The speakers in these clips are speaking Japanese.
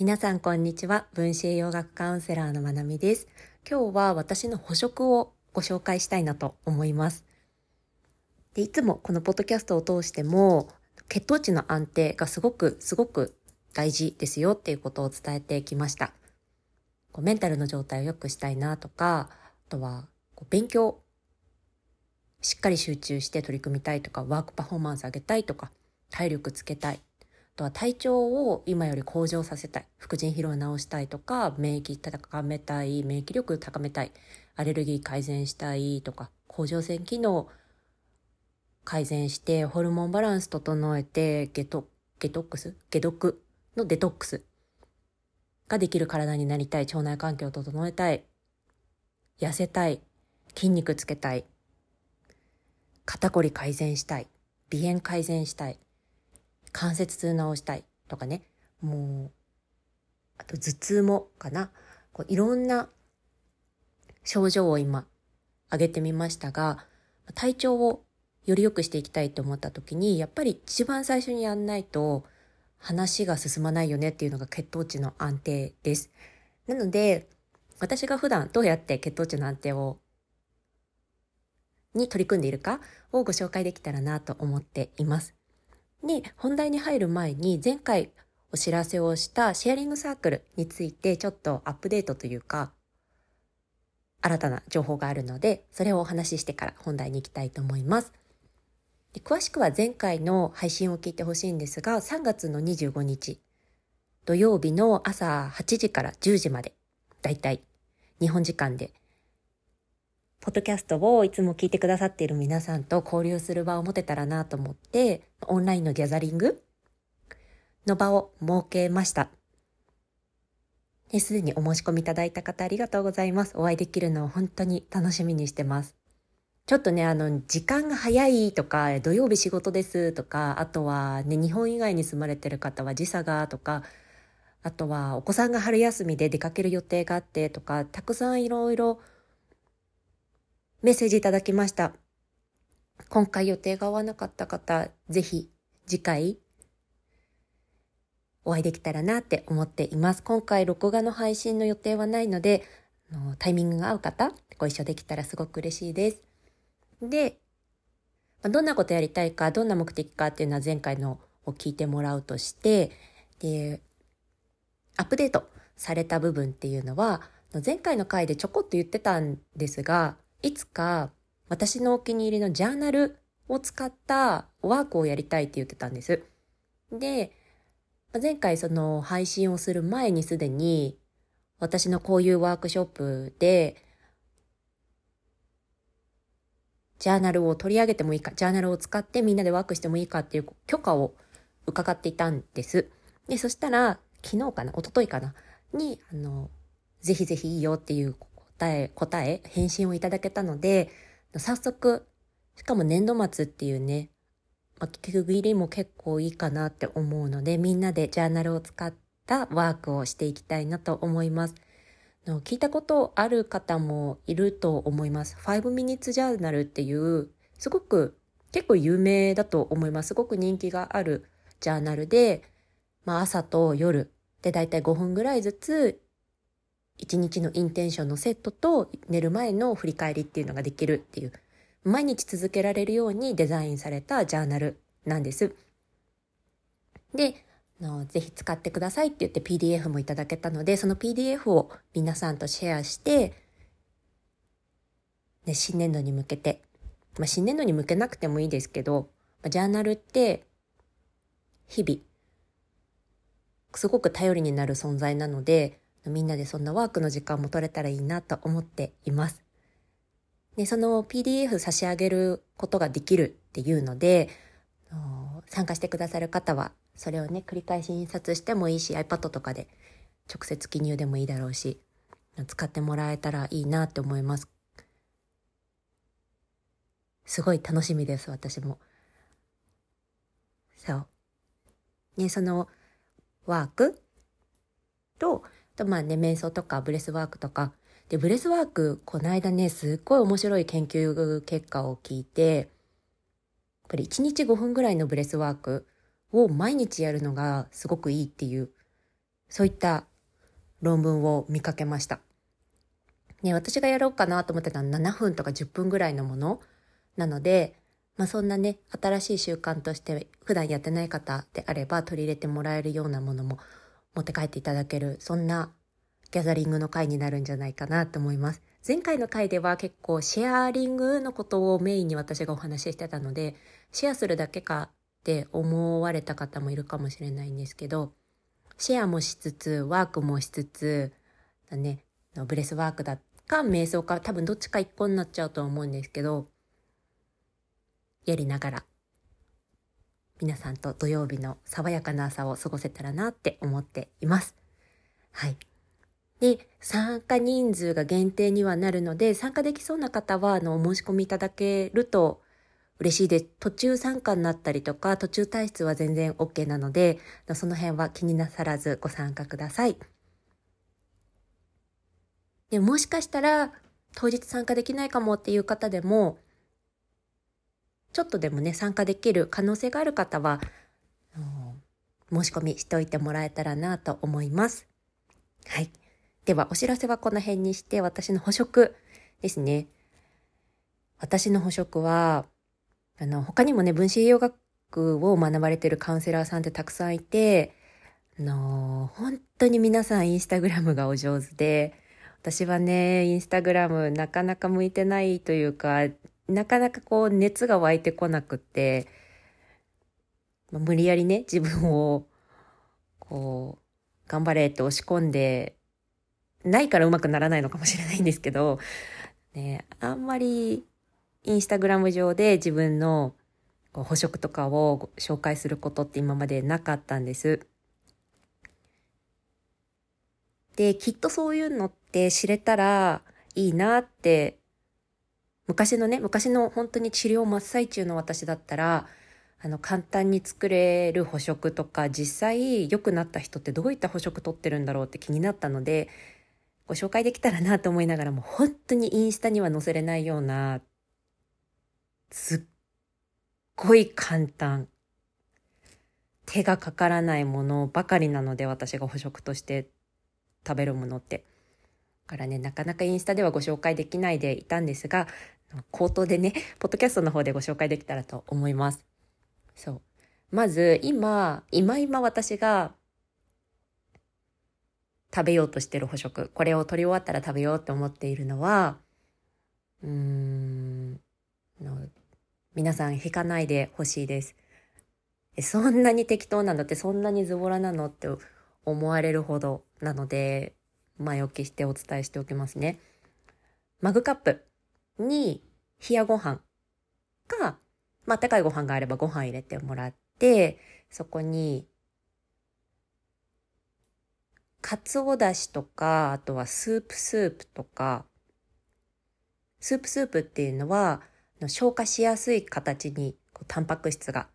皆さんこんにちは。分子栄養学カウンセラーのまなみです。今日は私の補食をご紹介したいなと思います。でいつもこのポッドキャストを通しても血糖値の安定がすごくすごく大事ですよっていうことを伝えてきました。こうメンタルの状態を良くしたいなとかあとはこう勉強しっかり集中して取り組みたいとかワークパフォーマンス上げたいとか体力つけたい。とは体調を今より向上させたい。副腎疲労を治したいとか免疫高めたい免疫力高めたい。アレルギー改善したいとか甲状腺機能改善してホルモンバランス整えてゲトゲトックス？解毒？のデトックスができる体になりたい。腸内環境を整えたい。痩せたい。筋肉つけたい。肩こり改善したい。鼻炎改善したい。関節痛治したいとかねもうあと頭痛もかなこういろんな症状を今挙げてみましたが体調をより良くしていきたいと思った時にやっぱり一番最初にやんないと話が進まないよねっていうのが血糖値の安定です。なので私が普段どうやって血糖値の安定をに取り組んでいるかをご紹介できたらなと思っています。で、本題に入る前に前回お知らせをしたシェアリングサークルについてちょっとアップデートというか、新たな情報があるので、それをお話ししてから本題に行きたいと思います。で詳しくは前回の配信を聞いてほしいんですが、3月の25日、土曜日の朝8時から10時まで、だいたい日本時間でポッドキャストをいつも聞いてくださっている皆さんと交流する場を持てたらなと思って、オンラインのギャザリングの場を設けました。すでにお申し込みいただいた方ありがとうございます。お会いできるのを本当に楽しみにしてます。ちょっとね、あの、時間が早いとか、土曜日仕事ですとか、あとはね、日本以外に住まれてる方は時差がとか、あとはお子さんが春休みで出かける予定があってとか、たくさんいろいろメッセージいただきました。今回予定が合わなかった方、ぜひ次回お会いできたらなって思っています。今回録画の配信の予定はないので、タイミングが合う方、ご一緒できたらすごく嬉しいです。で、どんなことやりたいか、どんな目的かっていうのは前回のを聞いてもらうとして、で、アップデートされた部分っていうのは、前回の回でちょこっと言ってたんですが、いつか私のお気に入りのジャーナルを使ったワークをやりたいって言ってたんです。で、前回その配信をする前にすでに私のこういうワークショップでジャーナルを取り上げてもいいか、ジャーナルを使ってみんなでワークしてもいいかっていう許可を伺っていたんです。で、そしたら昨日かな、一昨日かな、に、あの、ぜひぜひいいよっていうえ、答え、返信をいただけたので、早速、しかも年度末っていうね、まあ、区切りも結構いいかなって思うので、みんなでジャーナルを使ったワークをしていきたいなと思います。の聞いたことある方もいると思います。5 minutes ジャーナルっていう、すごく結構有名だと思います。すごく人気があるジャーナルで、まあ朝と夜でだいたい5分ぐらいずつ一日のインテンションのセットと寝る前の振り返りっていうのができるっていう、毎日続けられるようにデザインされたジャーナルなんです。で、ぜひ使ってくださいって言って PDF もいただけたので、その PDF を皆さんとシェアして、ね、新年度に向けて、まあ、新年度に向けなくてもいいですけど、まあ、ジャーナルって日々すごく頼りになる存在なのでみんなでそんなワークの時間も取れたらいいなと思っています。で、その PDF 差し上げることができるっていうので、参加してくださる方は、それをね、繰り返し印刷してもいいし、iPad とかで直接記入でもいいだろうし、使ってもらえたらいいなって思います。すごい楽しみです、私も。そう。ね、そのワークと、とまあね、瞑想とかブレスワークとか。で、ブレスワーク、この間ね、すっごい面白い研究結果を聞いて、やっぱり1日5分ぐらいのブレスワークを毎日やるのがすごくいいっていうそういった論文を見かけました。ね、私がやろうかなと思ってたのは7分とか10分ぐらいのものなので、まあそんなね、新しい習慣として普段やってない方であれば取り入れてもらえるようなものも持って帰っていただける、そんなギャザリングの回になるんじゃないかなと思います。前回の回では結構シェアリングのことをメインに私がお話ししてたので、シェアするだけかって思われた方もいるかもしれないんですけど、シェアもしつつ、ワークもしつつ、だね、ブレスワークだか、瞑想か、多分どっちか一個になっちゃうと思うんですけど、やりながら、皆さんと土曜日の爽やかな朝を過ごせたらなって思っています。はい。で、参加人数が限定にはなるので、参加できそうな方は、あの、お申し込みいただけると嬉しいです。途中参加になったりとか、途中退出は全然 OK なので、その辺は気になさらずご参加ください。でもしかしたら、当日参加できないかもっていう方でも、ちょっとでもね、参加できる可能性がある方は、申し込みしておいてもらえたらなと思います。はい。では、お知らせはこの辺にして、私の補食ですね。私の補食は、あの、他にもね、分子栄養学を学ばれてるカウンセラーさんってたくさんいて、あの、本当に皆さんインスタグラムがお上手で、私はね、インスタグラムなかなか向いてないというか、なかなかこう熱が湧いてこなくって、無理やりね、自分を、こう、頑張れって押し込んで、ないからうまくならないのかもしれないんですけど、ね、あんまりインスタグラム上で自分の補食とかを紹介することって今までなかったんです。で、きっとそういうのって知れたらいいなって、昔のね、昔の本当に治療真っ最中の私だったら、あの、簡単に作れる補食とか、実際良くなった人ってどういった補食取ってるんだろうって気になったので、ご紹介できたらなと思いながらも、本当にインスタには載せれないようなすっごい簡単。手がかからないものばかりなので私が捕食として食べるものって。からね、なかなかインスタではご紹介できないでいたんですが、口頭でね、ポッドキャストの方でご紹介できたらと思います。そう。まず、今、今今私が食べようとしてる捕食、これを取り終わったら食べようと思っているのは、うーん、皆さん引かないでほしいです。そんなに適当なのってそんなにズボラなのって思われるほどなので前置きしてお伝えしておきますね。マグカップに冷やご飯か、まあ高いご飯があればご飯入れてもらって、そこにかつおだしとか、あとはスープスープとか、スープスープっていうのは消化しやすい形にタンパク質が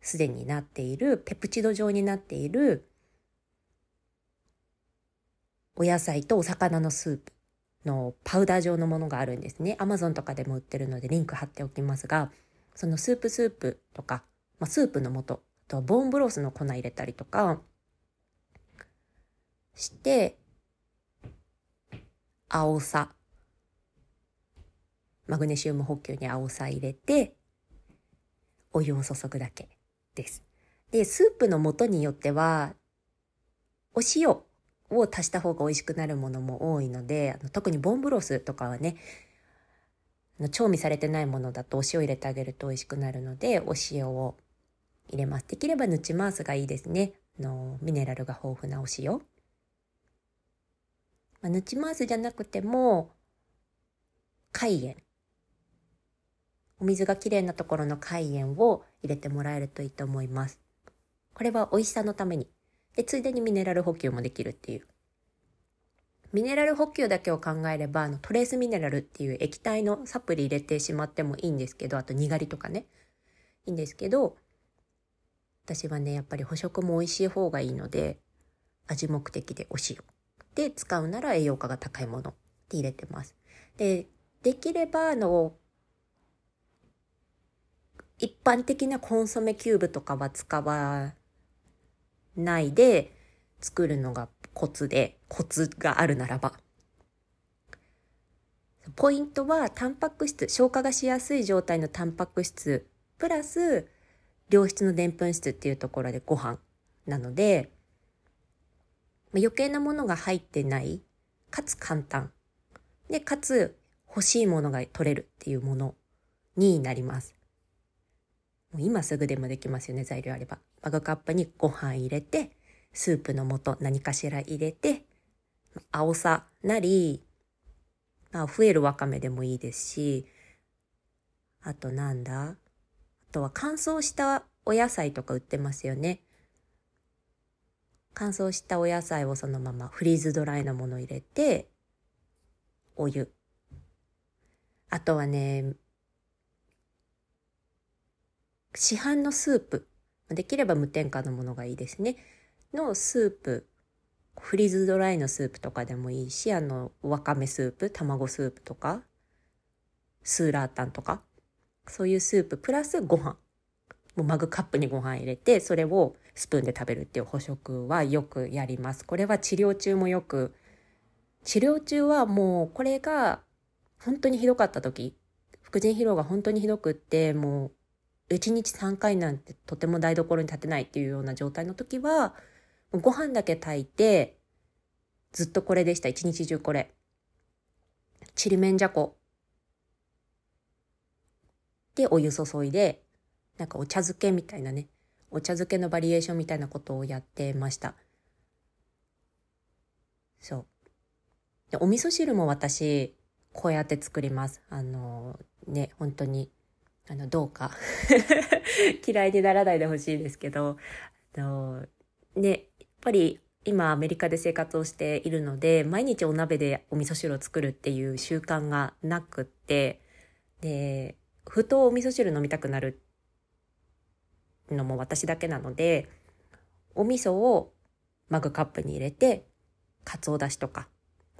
すでになっているペプチド状になっているお野菜とお魚のスープ。のパウダー状のものがあるんですね。アマゾンとかでも売ってるのでリンク貼っておきますが、そのスープスープとか、まあ、スープの素、あとはボーンブロースの粉入れたりとかして、青さマグネシウム補給に青さ入れて、お湯を注ぐだけです。で、スープの素によっては、お塩を足した方が美味しくなるものも多いので、あの特にボンブロスとかはね、調味されてないものだとお塩入れてあげると美味しくなるので、お塩を入れます。できればヌチマースがいいですねあ。のミネラルが豊富なお塩。まあ、ヌチマースじゃなくても、海塩お水がきれいなところの海塩を入れてもらえるといいと思います。これは美味しさのために。で、ついでにミネラル補給もできるっていう。ミネラル補給だけを考えれば、あのトレースミネラルっていう液体のサプリ入れてしまってもいいんですけど、あとにがりとかね。いいんですけど、私はね、やっぱり補食も美味しい方がいいので、味目的でお塩。で、使うなら栄養価が高いものって入れてます。で、できれば、あの、一般的なコンソメキューブとかは使わないで、作るのがコツで、コツがあるならば。ポイントは、タンパク質、消化がしやすい状態のタンパク質、プラス、良質のでんぷん質っていうところでご飯なので、余計なものが入ってない、かつ簡単。で、かつ欲しいものが取れるっていうものになります。もう今すぐでもできますよね、材料あれば。マグカップにご飯入れて、スープの素何かしら入れて、青さなり、まあ、増えるわかめでもいいですし、あとなんだ？あとは乾燥したお野菜とか売ってますよね。乾燥したお野菜をそのままフリーズドライなもの入れて、お湯。あとはね、市販のスープ。できれば無添加のものがいいですね。のスープ。フリーズドライのスープとかでもいいし、あの、わかめスープ、卵スープとか、スーラータンとか、そういうスーププラスご飯。もうマグカップにご飯入れて、それをスプーンで食べるっていう捕食はよくやります。これは治療中もよく、治療中はもうこれが本当にひどかった時、副腎疲労が本当にひどくって、もう1日3回なんてとても台所に立てないっていうような状態の時は、ご飯だけ炊いて、ずっとこれでした。一日中これ。ちりめんじゃこ。で、お湯注いで、なんかお茶漬けみたいなね。お茶漬けのバリエーションみたいなことをやってました。そう。で、お味噌汁も私、こうやって作ります。あの、ね、本当に、あの、どうか。嫌いにならないでほしいですけど、あの、ね、ぱり今アメリカで生活をしているので毎日お鍋でお味噌汁を作るっていう習慣がなくってでふとお味噌汁飲みたくなるのも私だけなのでお味噌をマグカップに入れてかつおだしとか、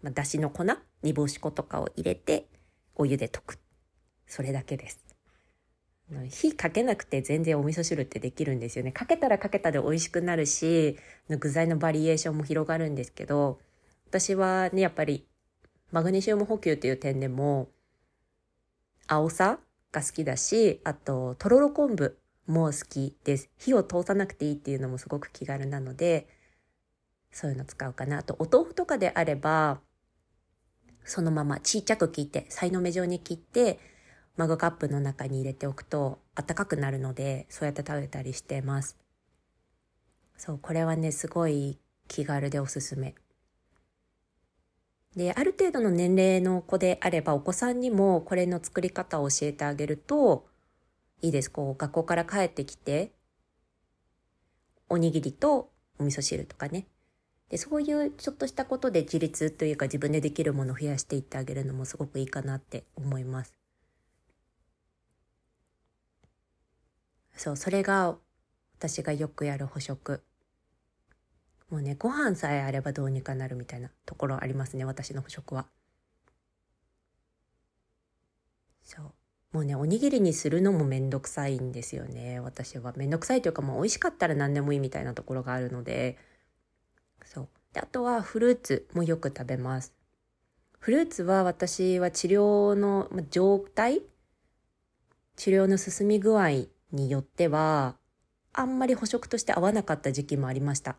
まあ、だしの粉煮干し粉とかを入れてお湯で溶く。それだけです。火かけなくて全然お味噌汁ってできるんですよね。かけたらかけたで美味しくなるし、具材のバリエーションも広がるんですけど、私はね、やっぱりマグネシウム補給っていう点でも、青さが好きだし、あと、とろろ昆布も好きです。火を通さなくていいっていうのもすごく気軽なので、そういうの使うかな。あと、お豆腐とかであれば、そのままちっちゃく切って、さいの目状に切って、マグカップの中に入れておくと暖かくなるのでそうやって食べたりしてます。そうこれはねすごい気軽でおすすめ。である程度の年齢の子であればお子さんにもこれの作り方を教えてあげるといいです。こう学校から帰ってきておにぎりとお味噌汁とかね。でそういうちょっとしたことで自立というか自分でできるものを増やしていってあげるのもすごくいいかなって思います。そう、それが私がよくやる捕食。もうね、ご飯さえあればどうにかなるみたいなところありますね、私の捕食は。そう。もうね、おにぎりにするのもめんどくさいんですよね、私は。めんどくさいというか、もう美味しかったら何でもいいみたいなところがあるので、そう。で、あとはフルーツもよく食べます。フルーツは私は治療の状態？治療の進み具合によってはあんまり捕食として合わなかった時期もありました。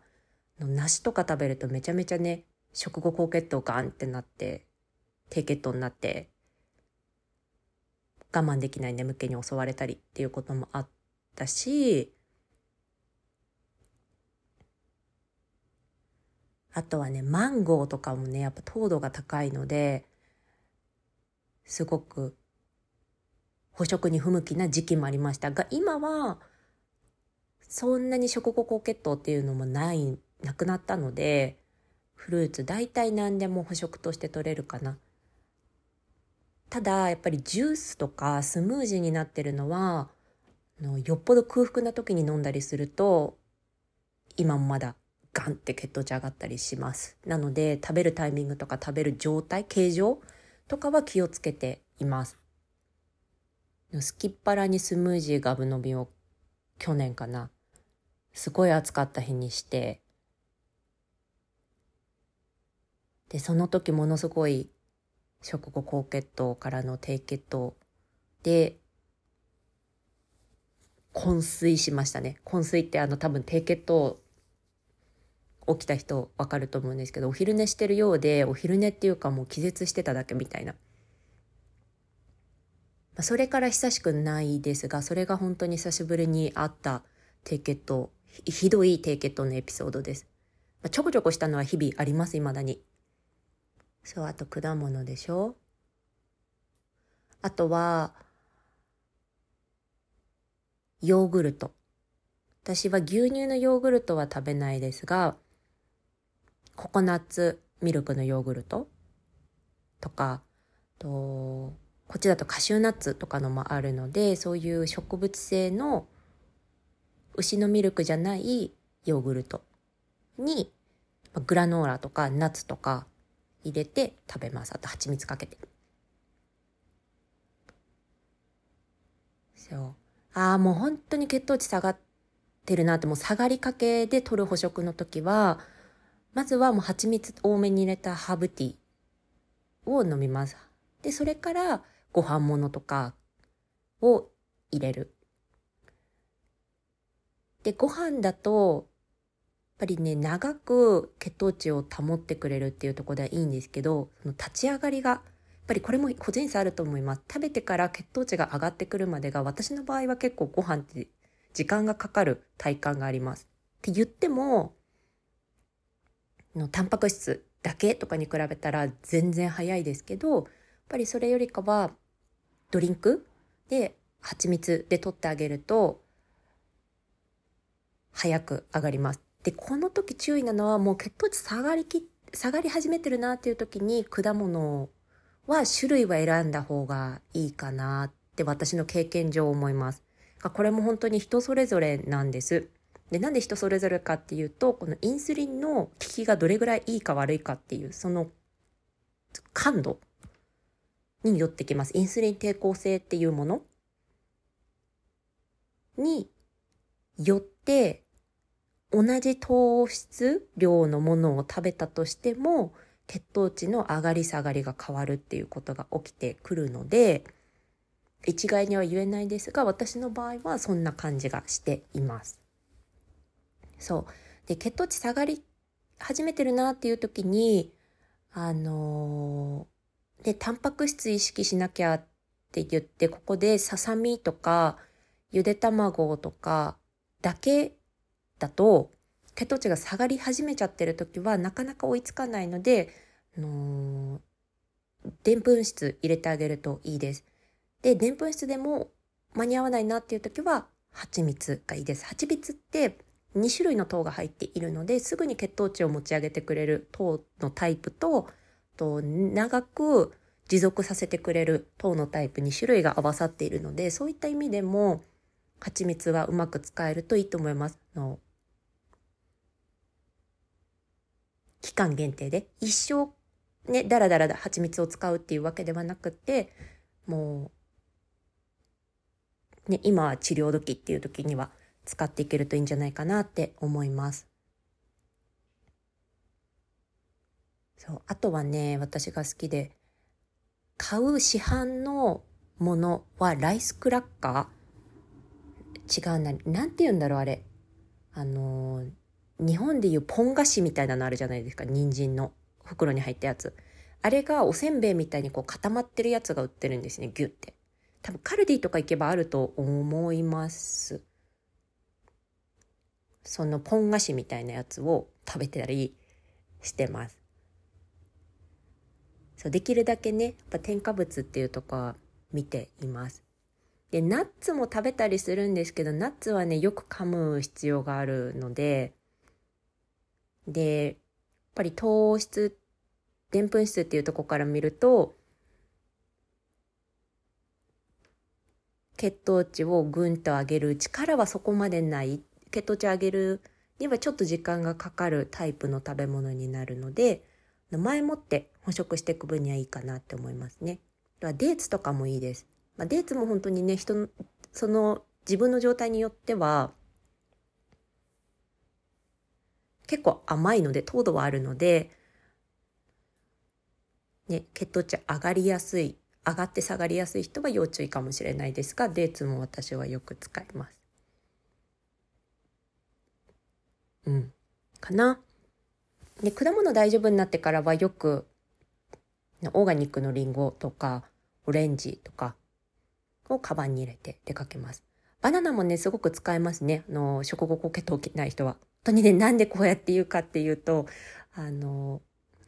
梨とか食べるとめちゃめちゃね食後高血糖ガンってなって低血糖になって我慢できない眠気に襲われたりっていうこともあったしあとはねマンゴーとかもねやっぱ糖度が高いのですごく捕食に不向きな時期もありましたが今はそんなに食後高血糖っていうのもないなくなったのでフルーツ大体何でも捕食として取れるかな。ただやっぱりジュースとかスムージーになってるのはのよっぽど空腹な時に飲んだりすると今もまだガンって血糖値上がったりします。なので食べるタイミングとか食べる状態形状とかは気をつけています。すきっ腹にスムージーガブ飲みを去年かなすごい暑かった日にしてで、その時ものすごい食後高血糖からの低血糖で、昏睡しましたね。昏睡ってあの多分低血糖起きた人わかると思うんですけど、お昼寝してるようで、お昼寝っていうかもう気絶してただけみたいな。それから久しくないですが、それが本当に久しぶりにあった低血糖、ひどい低血糖のエピソードです。まあちょこちょこしたのは日々あります、未だに。そう、あと果物でしょあとは、ヨーグルト。私は牛乳のヨーグルトは食べないですが、ココナッツミルクのヨーグルトとか、とこっちだとカシューナッツとかのもあるので、そういう植物性の牛のミルクじゃないヨーグルトにグラノーラとかナッツとか入れて食べます。あと蜂蜜かけて。そう。ああ、もう本当に血糖値下がってるなって、もう下がりかけで取る捕食の時は、まずはもう蜂蜜多めに入れたハーブティーを飲みます。で、それからご飯物とかを入れる。で、ご飯だと、やっぱりね、長く血糖値を保ってくれるっていうところではいいんですけど、その立ち上がりが、やっぱりこれも個人差あると思います。食べてから血糖値が上がってくるまでが、私の場合は結構ご飯って時間がかかる体感があります。って言っても、のタンパク質だけとかに比べたら全然早いですけど、やっぱりそれよりかはドリンク？で蜂蜜で取ってあげると早く上がります。で、この時注意なのはもう血糖値下がりき、下がり始めてるなっていう時に果物は種類は選んだ方がいいかなって私の経験上思います。これも本当に人それぞれなんです。で、なんで人それぞれかっていうと、このインスリンの効きがどれぐらいいいか悪いかっていう、その感度によってきます。インスリン抵抗性っていうものによって同じ糖質量のものを食べたとしても血糖値の上がり下がりが変わるっていうことが起きてくるので一概には言えないですが私の場合はそんな感じがしています。そうで血糖値下がり始めてるなっていう時にあの、でタンパク質意識しなきゃって言ってここでささみとかゆで卵とかだけだと血糖値が下がり始めちゃってる時はなかなか追いつかないので、あのでんぷん質入れてあげるといいです。で、でんぷん質でも間に合わないなっていう時は蜂蜜がいいです。蜂蜜って2種類の糖が入っているのですぐに血糖値を持ち上げてくれる糖のタイプとと長く持続させてくれる糖のタイプ2種類が合わさっているのでそういった意味でも蜂蜜はうまく使えるといいと思います。の期間限定で一生ね、だらだらだ蜂蜜を使うっていうわけではなくて、もう、ね、今は治療時っていう時には使っていけるといいんじゃないかなって思います。そう。あとはね、私が好きで、買う市販のものはライスクラッカー？違うな。なんて言うんだろう、あれ。あのー日本でいうポン菓子みたいなのあるじゃないですか人参の袋に入ったやつあれがおせんべいみたいにこう固まってるやつが売ってるんですねギュって多分カルディとか行けばあると思いますそのポン菓子みたいなやつを食べてたりしてますそうできるだけねやっぱ添加物っていうとこは見ていますでナッツも食べたりするんですけどナッツはねよく噛む必要があるのでで、やっぱり糖質、でんぷん質っていうとこから見ると、血糖値をぐんと上げる力はそこまでない。血糖値上げるにはちょっと時間がかかるタイプの食べ物になるので、前もって捕食していく分にはいいかなって思いますね。ではデーツとかもいいです。まあ、デーツも本当にね、人の、その自分の状態によっては、結構甘いので糖度はあるのでね、血糖値上がりやすい、上がって下がりやすい人は要注意かもしれないですが、デーツも私はよく使います。うん。かな？で、果物大丈夫になってからはよく、オーガニックのリンゴとか、オレンジとかをカバンに入れて出かけます。バナナもね、すごく使えますね。あの、食後血糖起きない人は。本当にね、なんでこうやって言うかっていうと、あの、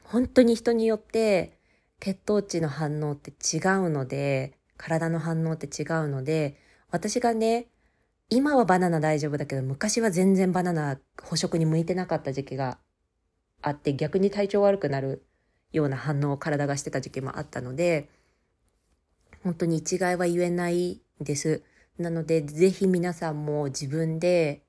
本当に人によって血糖値の反応って違うので、体の反応って違うので、私がね、今はバナナ大丈夫だけど、昔は全然バナナ捕食に向いてなかった時期があって、逆に体調悪くなるような反応を体がしてた時期もあったので、本当に一概は言えないです。なので、ぜひ皆さんも自分で、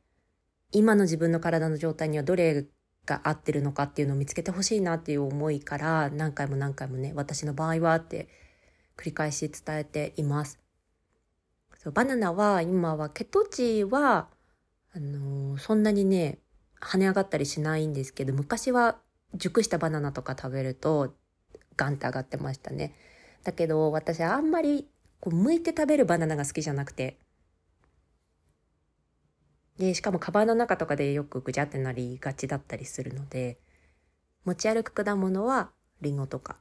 今の自分の体の状態にはどれが合ってるのかっていうのを見つけてほしいなっていう思いから何回も何回もね私の場合はって繰り返し伝えています。そうバナナは今は血糖値はあのー、そんなにね跳ね上がったりしないんですけど昔は熟したバナナとか食べるとガンって上がってましたね。だけど私あんまりこう剥いて食べるバナナが好きじゃなくてで、しかもカバンの中とかでよくぐちゃってなりがちだったりするので、持ち歩く果物はリンゴとか、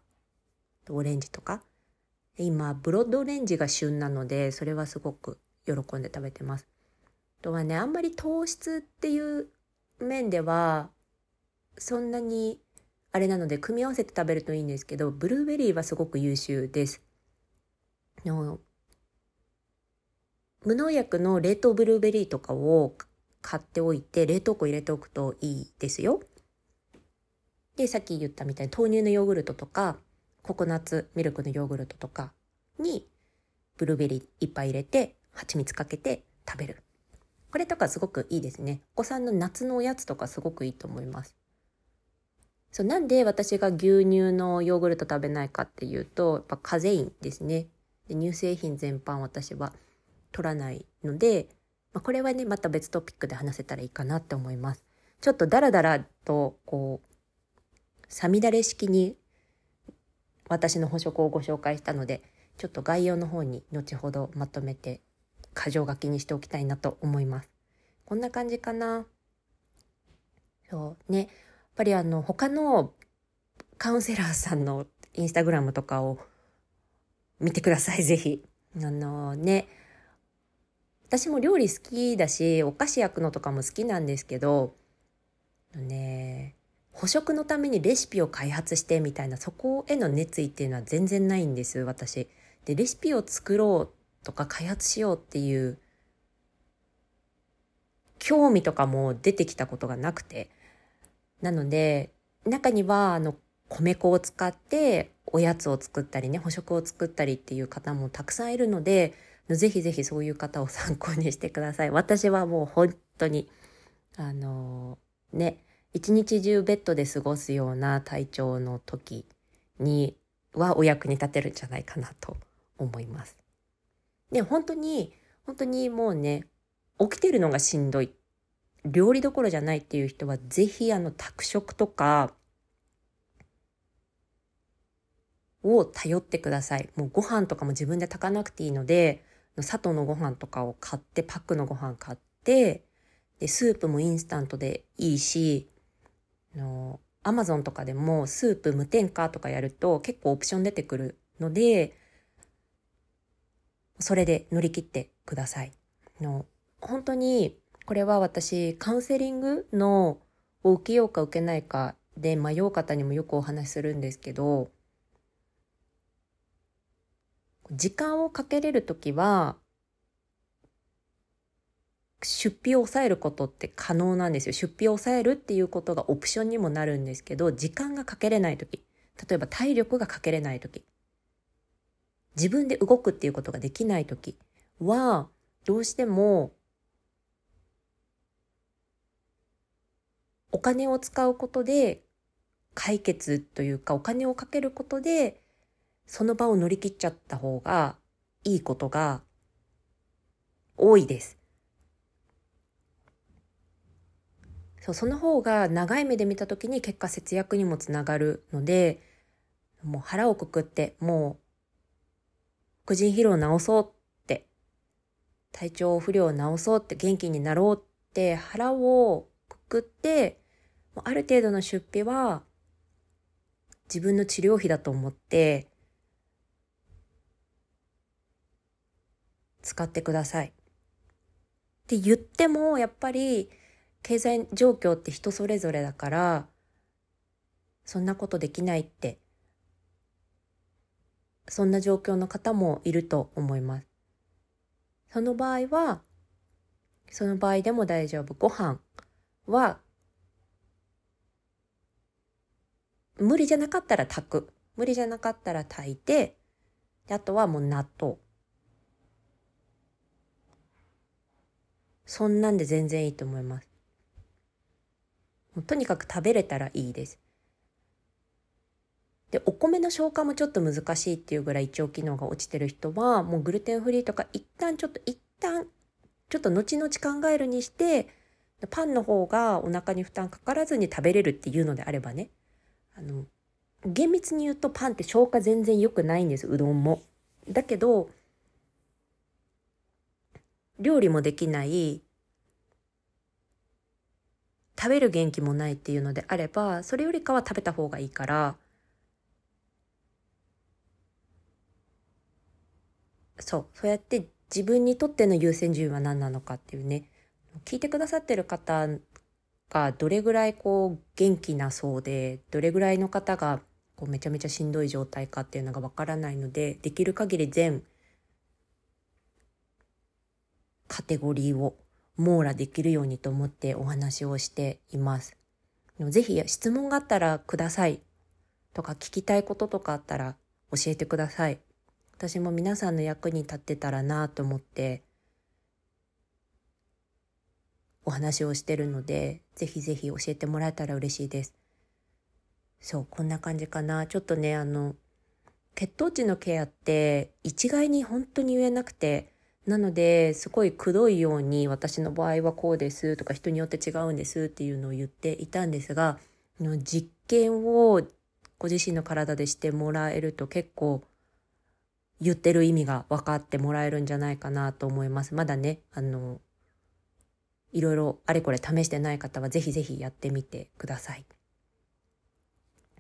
オレンジとか。今、ブロッドオレンジが旬なので、それはすごく喜んで食べてます。あとはね、あんまり糖質っていう面では、そんなにあれなので、組み合わせて食べるといいんですけど、ブルーベリーはすごく優秀です。無農薬の冷凍ブルーベリーとかを買っておいて冷凍庫入れておくといいですよ。で、さっき言ったみたいに豆乳のヨーグルトとかココナッツミルクのヨーグルトとかにブルーベリーいっぱい入れて蜂蜜かけて食べる。これとかすごくいいですね。お子さんの夏のおやつとかすごくいいと思います。そうなんで私が牛乳のヨーグルト食べないかっていうと、やっぱカゼインですね。で乳製品全般私は取らないので、まあ、これはね、また別トピックで話せたらいいかなって思います。ちょっとダラダラと、こう、さみだれ式に私の補食をご紹介したので、ちょっと概要の方に後ほどまとめて、箇条書きにしておきたいなと思います。こんな感じかな。そうね。やっぱりあの、他のカウンセラーさんのインスタグラムとかを見てください、ぜひ。あのね、私も料理好きだし、お菓子焼くのとかも好きなんですけど、ね、捕食のためにレシピを開発してみたいな、そこへの熱意っていうのは全然ないんです、私。で、レシピを作ろうとか開発しようっていう、興味とかも出てきたことがなくて。なので、中には、あの、米粉を使っておやつを作ったりね、捕食を作ったりっていう方もたくさんいるので、ぜひぜひそういう方を参考にしてください。私はもう本当に、あのー、ね、一日中ベッドで過ごすような体調の時にはお役に立てるんじゃないかなと思います。で、本当に、本当にもうね、起きてるのがしんどい。料理どころじゃないっていう人は、ぜひあの、宅食とか、を頼ってください。もうご飯とかも自分で炊かなくていいので、砂糖のご飯とかを買って、パックのご飯買って、で、スープもインスタントでいいし、の、アマゾンとかでもスープ無添加とかやると結構オプション出てくるので、それで乗り切ってください。の本当に、これは私、カウンセリングのを受けようか受けないかで迷う方にもよくお話しするんですけど、時間をかけれるときは、出費を抑えることって可能なんですよ。出費を抑えるっていうことがオプションにもなるんですけど、時間がかけれないとき、例えば体力がかけれないとき、自分で動くっていうことができないときは、どうしても、お金を使うことで解決というか、お金をかけることでその場を乗り切っちゃった方がいいことが多いです。そうその方が長い目で見た時に結果節約にもつながるのでもう腹をくくって、もうう、副腎疲労を治そうって、体調不良を治そうって元気になろうって腹をくくって、ある程度の出費は自分の治療費だと思って使ってください。って言ってもやっぱり経済状況って人それぞれだからそんなことできないってそんな状況の方もいると思います。その場合はその場合でも大丈夫。ご飯は無理じゃなかったら炊く。無理じゃなかったら炊いて、あとはもう納豆。そんなんで全然いいと思います。とにかく食べれたらいいです。で、お米の消化もちょっと難しいっていうぐらい胃腸機能が落ちてる人は、もうグルテンフリーとか一旦ちょっと一旦、ちょっと後々考えるにして、パンの方がお腹に負担かからずに食べれるっていうのであればね、あの、厳密に言うとパンって消化全然良くないんです、うどんも。だけど、料理もできない、食べる元気もないっていうのであれば、それよりかは食べた方がいいから、そう、そうやって自分にとっての優先順位は何なのかっていうね、聞いてくださってる方がどれぐらいこう元気なそうで、どれぐらいの方がこうめちゃめちゃしんどい状態かっていうのがわからないので、できる限り全カテゴリーを網羅できるようにと思ってお話をしています。ぜひ質問があったらくださいとか聞きたいこととかあったら教えてください。私も皆さんの役に立ってたらなと思ってお話をしてるので、ぜひぜひ教えてもらえたら嬉しいです。そう、こんな感じかな。ちょっとね、あの、血糖値のケアって一概に本当に言えなくて、なので、すごいくどいように、私の場合はこうですとか、人によって違うんですっていうのを言っていたんですが、実験をご自身の体でしてもらえると結構言ってる意味が分かってもらえるんじゃないかなと思います。まだね、あの、いろいろあれこれ試してない方はぜひぜひやってみてください。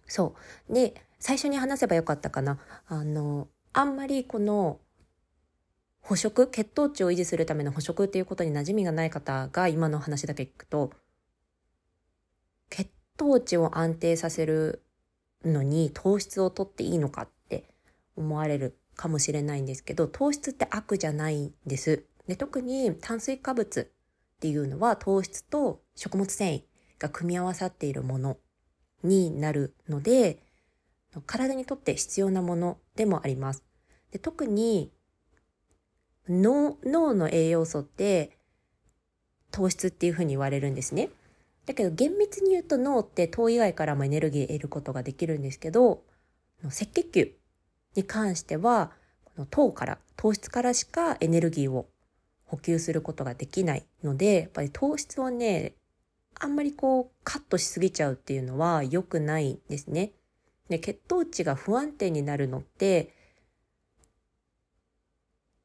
そう。で、最初に話せばよかったかな。あの、あんまりこの捕食、血糖値を維持するための捕食っていうことに馴染みがない方が今の話だけ聞くと、血糖値を安定させるのに糖質をとっていいのかって思われるかもしれないんですけど、糖質って悪じゃないんです。で特に炭水化物っていうのは糖質と食物繊維が組み合わさっているものになるので、体にとって必要なものでもあります。で特に脳脳の栄養素って糖質っていうふうに言われるんですね。だけど厳密に言うと脳って糖以外からもエネルギーを得ることができるんですけど、赤血球に関しては、この糖から、糖質からしかエネルギーを補給することができないので、やっぱり糖質をね、あんまりこうカットしすぎちゃうっていうのは良くないんですね。で、血糖値が不安定になるのって、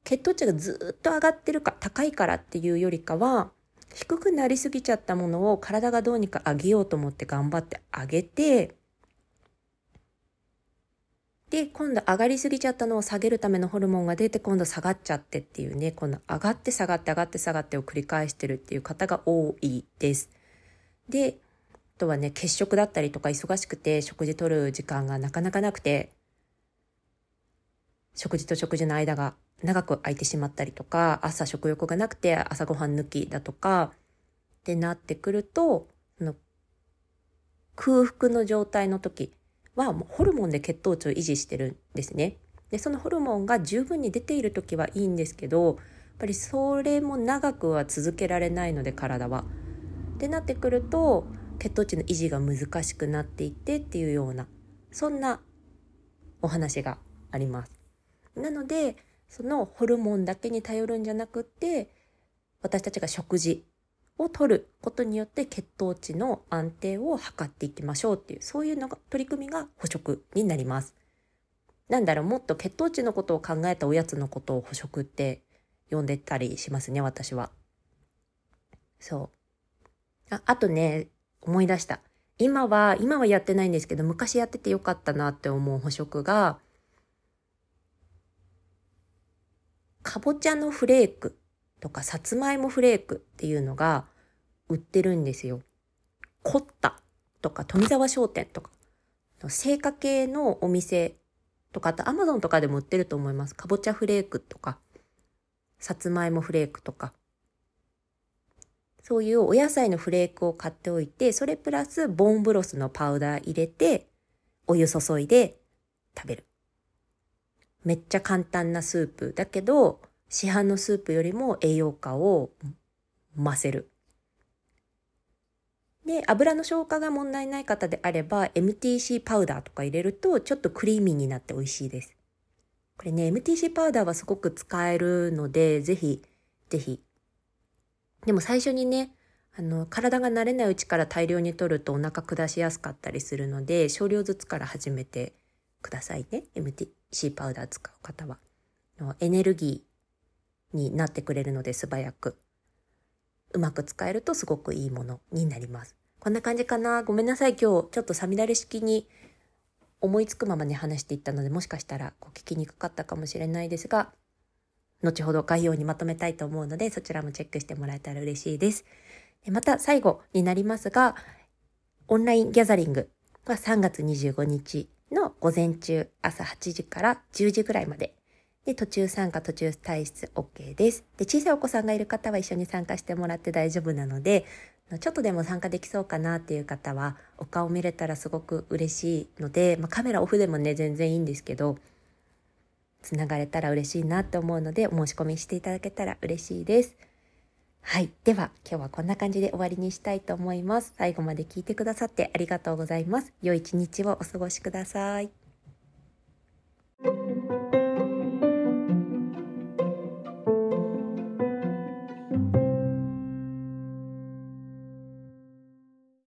血糖値がずっと上がってるか高いからっていうよりかは、低くなりすぎちゃったものを体がどうにか上げようと思って頑張って上げて、で、今度上がりすぎちゃったのを下げるためのホルモンが出て今度下がっちゃってっていうね、この上がって下がって上がって下がってを繰り返してるっていう方が多いです。で、あとはね、欠食だったりとか忙しくて食事取る時間がなかなかなくて、食事と食事の間が長く空いてしまったりとか、朝食欲がなくて朝ごはん抜きだとか、ってなってくると、空腹の状態の時はホルモンで血糖値を維持してるんですね。で、そのホルモンが十分に出ている時はいいんですけど、やっぱりそれも長くは続けられないので体は。ってなってくると血糖値の維持が難しくなっていってっていうようなそんなお話があります。なのでそのホルモンだけに頼るんじゃなくって私たちが食事を取ることによって血糖値の安定を測っていきましょうっていう、そういうのが取り組みが捕食になります。なんだろう、もっと血糖値のことを考えたおやつのことを捕食って呼んでたりしますね、私は。そう。あ、あとね、思い出した。今は、今はやってないんですけど、昔やっててよかったなって思う捕食が、かぼちゃのフレークとかさつまいもフレークっていうのが売ってるんですよ。コッタとか富沢商店とか、製菓系のお店とか、あとアマゾンとかでも売ってると思います。かぼちゃフレークとか、さつまいもフレークとか。そういうお野菜のフレークを買っておいて、それプラスボーンブロスのパウダー入れて、お湯注いで食べる。めっちゃ簡単なスープだけど、市販のスープよりも栄養価を増せる。で、油の消化が問題ない方であれば、MTC パウダーとか入れると、ちょっとクリーミーになって美味しいです。これね、MTC パウダーはすごく使えるので、ぜひ、ぜひ。でも最初にね、あの、体が慣れないうちから大量に取るとお腹下しやすかったりするので、少量ずつから始めてくださいね。MTC パウダー使う方は。エネルギーになってくれるので素早く。うまく使えるとすごくいいものになります。こんな感じかな。ごめんなさい。今日ちょっとさみだれ式に思いつくままに話していったので、もしかしたらこう聞きにくかったかもしれないですが、後ほど概要にまとめたいと思うので、そちらもチェックしてもらえたら嬉しいです。でまた最後になりますが、オンラインギャザリングは3月25日の午前中朝8時から10時ぐらいまでで、途中参加、途中退出 OK です。で、小さいお子さんがいる方は一緒に参加してもらって大丈夫なので、ちょっとでも参加できそうかなっていう方は、お顔見れたらすごく嬉しいので、まあ、カメラオフでもね、全然いいんですけど、つながれたら嬉しいなって思うので、お申し込みしていただけたら嬉しいです。はい。では、今日はこんな感じで終わりにしたいと思います。最後まで聞いてくださってありがとうございます。良い一日をお過ごしください。